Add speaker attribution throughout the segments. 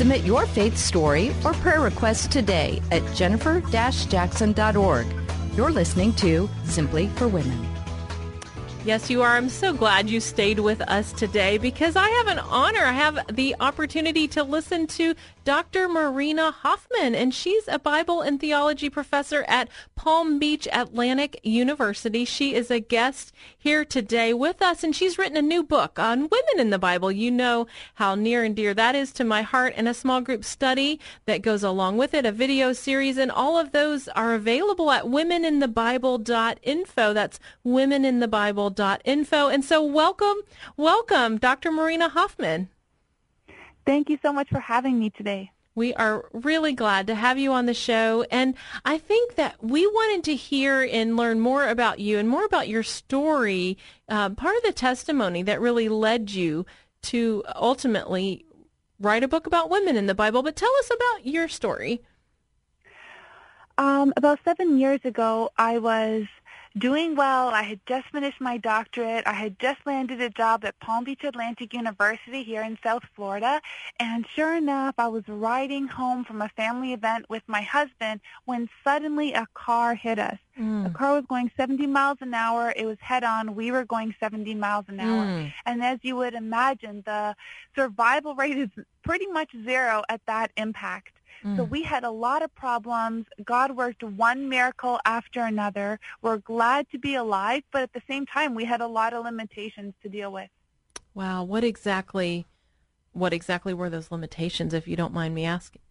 Speaker 1: Submit your faith story or prayer request today at jennifer-jackson.org. You're listening to Simply for Women.
Speaker 2: Yes, you are. I'm so glad you stayed with us today because I have an honor. I have the opportunity to listen to Dr. Marina Hofman, and she's a Bible and theology professor at Palm Beach Atlantic University. She is a guest here today with us, and she's written a new book on women in the Bible. You know how near and dear that is to my heart, and a small group study that goes along with it, a video series, and all of those are available at womeninthebible.info. That's womeninthebible.info. And so, welcome, welcome, Dr. Marina Hofman.
Speaker 3: Thank you so much for having me today.
Speaker 2: We are really glad to have you on the show. And I think that we wanted to hear and learn more about you and more about your story, uh, part of the testimony that really led you to ultimately write a book about women in the Bible. But tell us about your story.
Speaker 3: Um, about seven years ago, I was doing well. I had just finished my doctorate. I had just landed a job at Palm Beach Atlantic University here in South Florida. And sure enough, I was riding home from a family event with my husband when suddenly a car hit us. Mm. The car was going 70 miles an hour. It was head on. We were going 70 miles an hour. Mm. And as you would imagine, the survival rate is pretty much zero at that impact. Mm. So we had a lot of problems. God worked one miracle after another. We're glad to be alive, but at the same time, we had a lot of limitations to deal with.
Speaker 2: Wow, what exactly what exactly were those limitations if you don't mind me asking?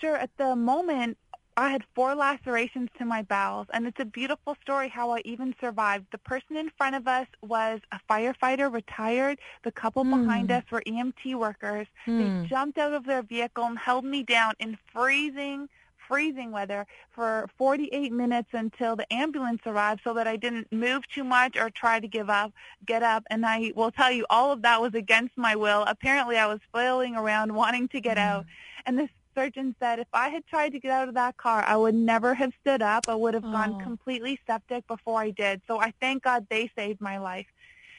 Speaker 3: Sure, at the moment I had four lacerations to my bowels, and it's a beautiful story how I even survived. The person in front of us was a firefighter, retired. The couple mm. behind us were EMT workers. Mm. They hmm. jumped out of their vehicle and held me down in freezing, freezing weather for 48 minutes until the ambulance arrived so that I didn't move too much or try to give up, get up. And I will tell you, all of that was against my will. Apparently I was flailing around wanting to get mm. out. And this surgeon said if I had tried to get out of that car, I would never have stood up. I would have oh. gone completely septic before I did. So I thank God they saved my life.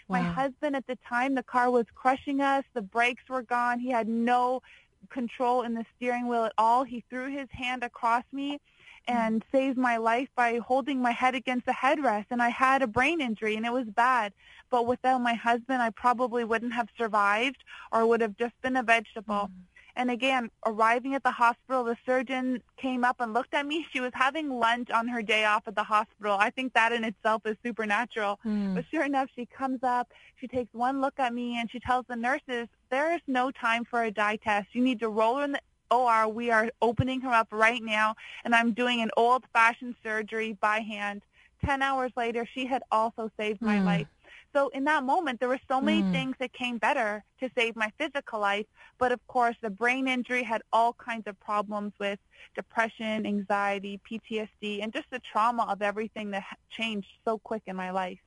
Speaker 3: Wow. My husband at the time, the car was crushing us. The brakes were gone. He had no control in the steering wheel at all. He threw his hand across me and mm. saved my life by holding my head against the headrest and I had a brain injury and it was bad. But without my husband I probably wouldn't have survived or would have just been a vegetable. Mm. And again, arriving at the hospital, the surgeon came up and looked at me. She was having lunch on her day off at the hospital. I think that in itself is supernatural. Mm. But sure enough, she comes up, she takes one look at me, and she tells the nurses, there is no time for a dye test. You need to roll her in the OR. We are opening her up right now, and I'm doing an old-fashioned surgery by hand. Ten hours later, she had also saved my mm. life. So in that moment, there were so many mm. things that came better to save my physical life. But of course, the brain injury had all kinds of problems with depression, anxiety, PTSD, and just the trauma of everything that changed so quick in my life.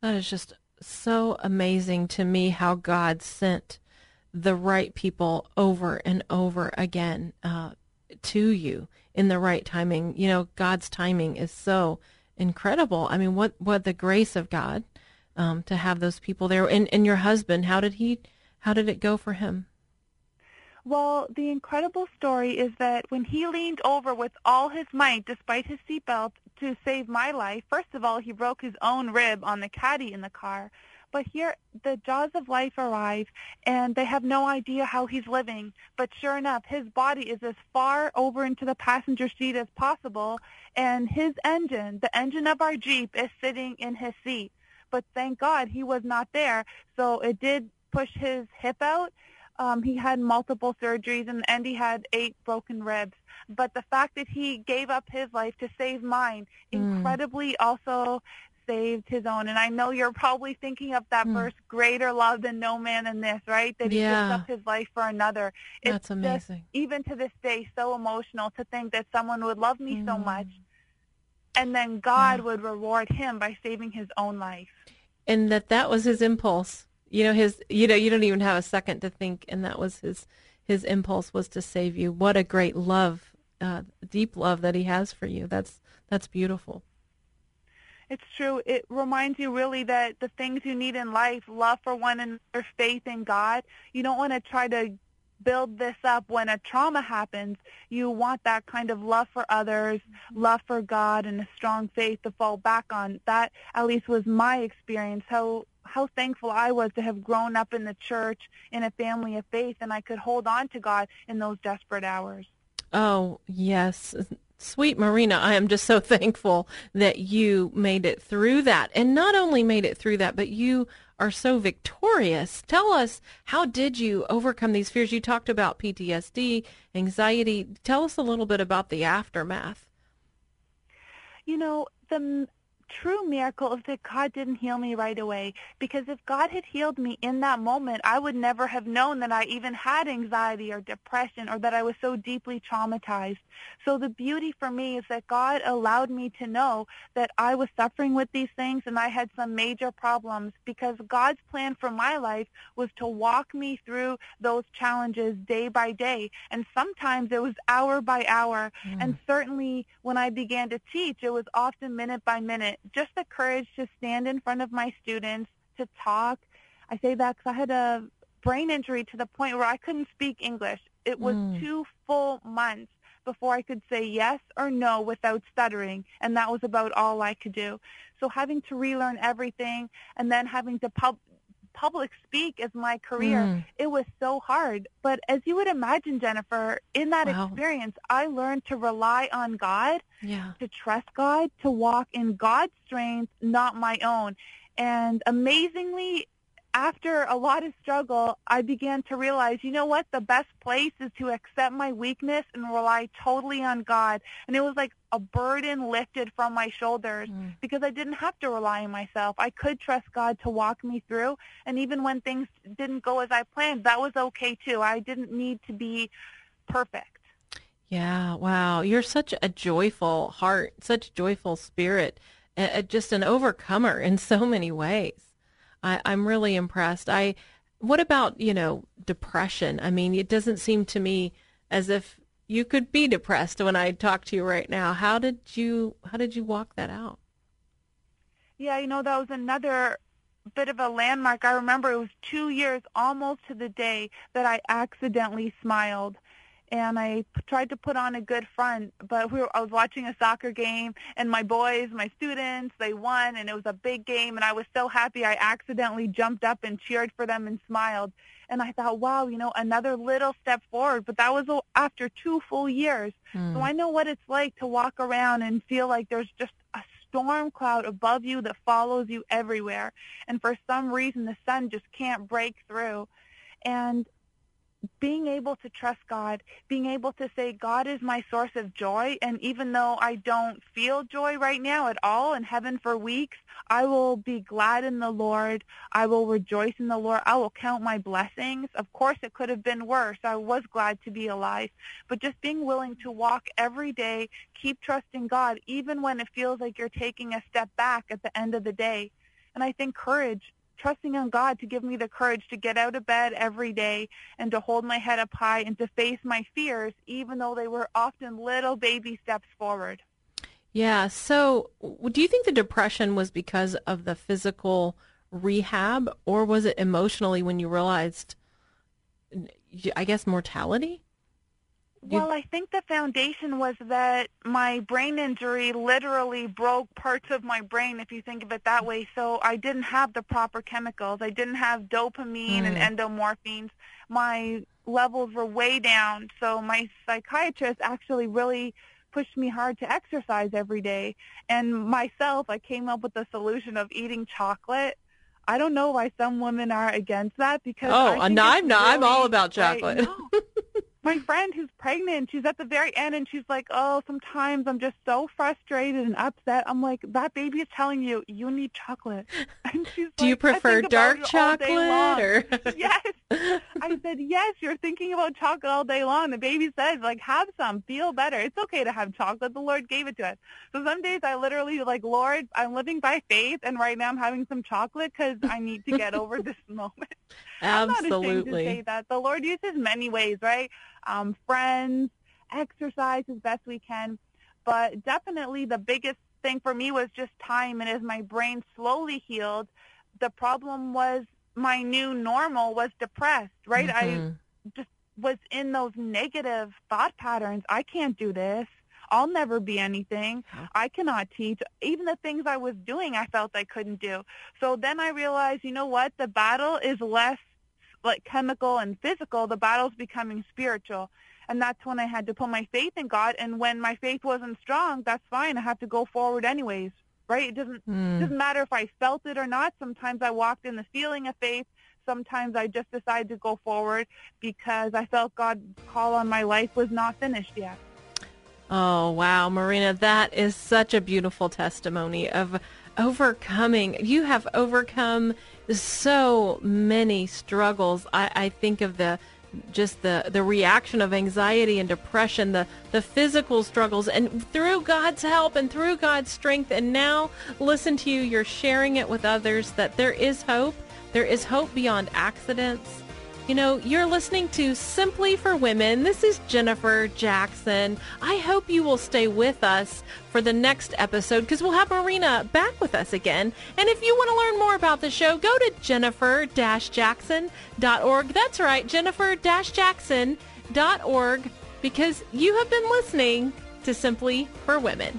Speaker 2: That is just so amazing to me how God sent the right people over and over again uh, to you in the right timing. You know, God's timing is so incredible. I mean, what what the grace of God um, to have those people there. And, and your husband, how did he, how did it go for him?
Speaker 3: Well, the incredible story is that when he leaned over with all his might, despite his seatbelt, to save my life, first of all, he broke his own rib on the caddy in the car. But here, the jaws of life arrive, and they have no idea how he's living. But sure enough, his body is as far over into the passenger seat as possible, and his engine, the engine of our Jeep, is sitting in his seat but thank God he was not there. So it did push his hip out. Um, he had multiple surgeries and, and he had eight broken ribs. But the fact that he gave up his life to save mine mm. incredibly also saved his own. And I know you're probably thinking of that
Speaker 2: Mm.
Speaker 3: verse, greater love than no man in this, right? That he
Speaker 2: Yeah.
Speaker 3: gives up his life for another. It's
Speaker 2: That's
Speaker 3: just,
Speaker 2: amazing.
Speaker 3: even to this day, so emotional to think that someone would love me so
Speaker 2: Mm.
Speaker 3: much. And then God
Speaker 2: Yeah.
Speaker 3: would reward him by saving his own life.
Speaker 2: and that that was his impulse. You know, his you know, you don't even have a second to think and that was his his impulse was to save you. What a great love, uh, deep love that he has for you. That's that's beautiful.
Speaker 3: It's true. It reminds you really that the things you need in life, love for one another, faith in God, you don't want to try to build this up when a trauma happens. You want that kind of love for others, mm-hmm. love for God, and a strong faith to fall back on. That at least was my experience. How how thankful I was to have grown up in the church in a family of faith and I could hold on to God in those desperate hours.
Speaker 2: Oh, yes. Sweet Marina, I am just so thankful that you made it through that. And not only made it through that, but you are so victorious. Tell us, how did you overcome these fears? You talked about PTSD, anxiety. Tell us a little bit about the aftermath.
Speaker 3: You know, the true miracle is that God didn't heal me right away. Because if God had healed me in that moment, I would never have known that I even had anxiety or depression or that I was so deeply traumatized. So the beauty for me is that God allowed me to know that I was suffering with these things and I had some major problems because God's plan for my life was to walk me through those challenges day by day. And sometimes it was hour by hour. And mm. certainly when I began to teach, it was often minute by minute. Just the courage to stand in front of my students, to talk. I say that because I had a brain injury to the point where I couldn't speak English. It was
Speaker 2: Mm.
Speaker 3: two full months before I could say yes or no without stuttering, and that was about all I could do. So having to relearn everything and then having to pub- public speak as my career,
Speaker 2: Mm.
Speaker 3: it was so hard. But as you would imagine, Jennifer, in that
Speaker 2: Wow.
Speaker 3: experience, I learned to rely on God,
Speaker 2: Yeah.
Speaker 3: to trust God, to walk in God's strength, not my own. And amazingly, after a lot of struggle, I began to realize, you know what? The best place is to accept my weakness and rely totally on God. And it was like a burden lifted from my shoulders
Speaker 2: Mm.
Speaker 3: because I didn't have to rely on myself. I could trust God to walk me through. And even when things didn't go as I planned, that was okay too. I didn't need to be perfect.
Speaker 2: Yeah, wow. You're such a joyful heart, such a joyful spirit, uh, just an overcomer in so many ways. I, I'm really impressed. I, what about, you know, depression? I mean, it doesn't seem to me as if you could be depressed when I talk to you right now. How did you, how did you walk that out?
Speaker 3: Yeah, you know, that was another bit of a landmark. I remember it was two years almost to the day that I accidentally smiled. And I p- tried to put on a good front, but we were, I was watching a soccer game, and my boys, my students, they won, and it was a big game, and I was so happy I accidentally jumped up and cheered for them and smiled. And I thought, wow, you know, another little step forward. But that was after two full years.
Speaker 2: Hmm.
Speaker 3: So I know what it's like to walk around and feel like there's just a storm cloud above you that follows you everywhere. And for some reason, the sun just can't break through. And being able to trust God, being able to say, God is my source of joy. And even though I don't feel joy right now at all in heaven for weeks, I will be glad in the Lord. I will rejoice in the Lord. I will count my blessings. Of course, it could have been worse. I was glad to be alive. But just being willing to walk every day, keep trusting God, even when it feels like you're taking a step back at the end of the day. And I think courage, trusting on God to give me the courage to get out of bed every day and to hold my head up high and to face my fears, even though they were often little baby steps forward.
Speaker 2: Yeah. So, do you think the depression was because of the physical rehab, or was it emotionally when you realized, I guess, mortality?
Speaker 3: Well, I think the foundation was that my brain injury literally broke parts of my brain, if you think of it that way. So I didn't have the proper chemicals. I didn't have dopamine and hmm. endomorphines. My levels were way down. So my psychiatrist actually really pushed me hard to exercise every day. And myself, I came up with the solution of eating chocolate. I don't know why some women are against that because
Speaker 2: Oh,
Speaker 3: I uh,
Speaker 2: no,
Speaker 3: it's
Speaker 2: I'm not. I'm all about chocolate.
Speaker 3: no. My friend who's pregnant, she's at the very end and she's like, oh, sometimes I'm just so frustrated and upset. I'm like, that baby is telling you, you need chocolate.
Speaker 2: And she's Do like, you prefer dark chocolate or?
Speaker 3: yes. I said, yes, you're thinking about chocolate all day long. The baby says, like, have some, feel better. It's okay to have chocolate. The Lord gave it to us. So some days I literally like, Lord, I'm living by faith and right now I'm having some chocolate because I need to get over this moment.
Speaker 2: Absolutely.
Speaker 3: I'm not ashamed to say that. The Lord uses many ways, right? Um, friends, exercise as best we can. But definitely the biggest thing for me was just time. And as my brain slowly healed, the problem was my new normal was depressed, right? Mm-hmm. I just was in those negative thought patterns. I can't do this. I'll never be anything. I cannot teach. Even the things I was doing, I felt I couldn't do. So then I realized, you know what? The battle is less like chemical and physical. The battle's becoming spiritual. And that's when I had to put my faith in God. And when my faith wasn't strong, that's fine. I have to go forward anyways, right? It doesn't mm. doesn't matter if I felt it or not. Sometimes I walked in the feeling of faith. Sometimes I just decided to go forward because I felt God's call on my life was not finished yet.
Speaker 2: Oh, wow, Marina, that is such a beautiful testimony of overcoming. You have overcome so many struggles. I, I think of the just the the reaction of anxiety and depression the the physical struggles. And through God's help and through God's strength and now listen to you you're sharing it with others that there is hope. There is hope beyond accidents you know, you're listening to Simply for Women. This is Jennifer Jackson. I hope you will stay with us for the next episode because we'll have Marina back with us again. And if you want to learn more about the show, go to jennifer-jackson.org. That's right, jennifer-jackson.org because you have been listening to Simply for Women.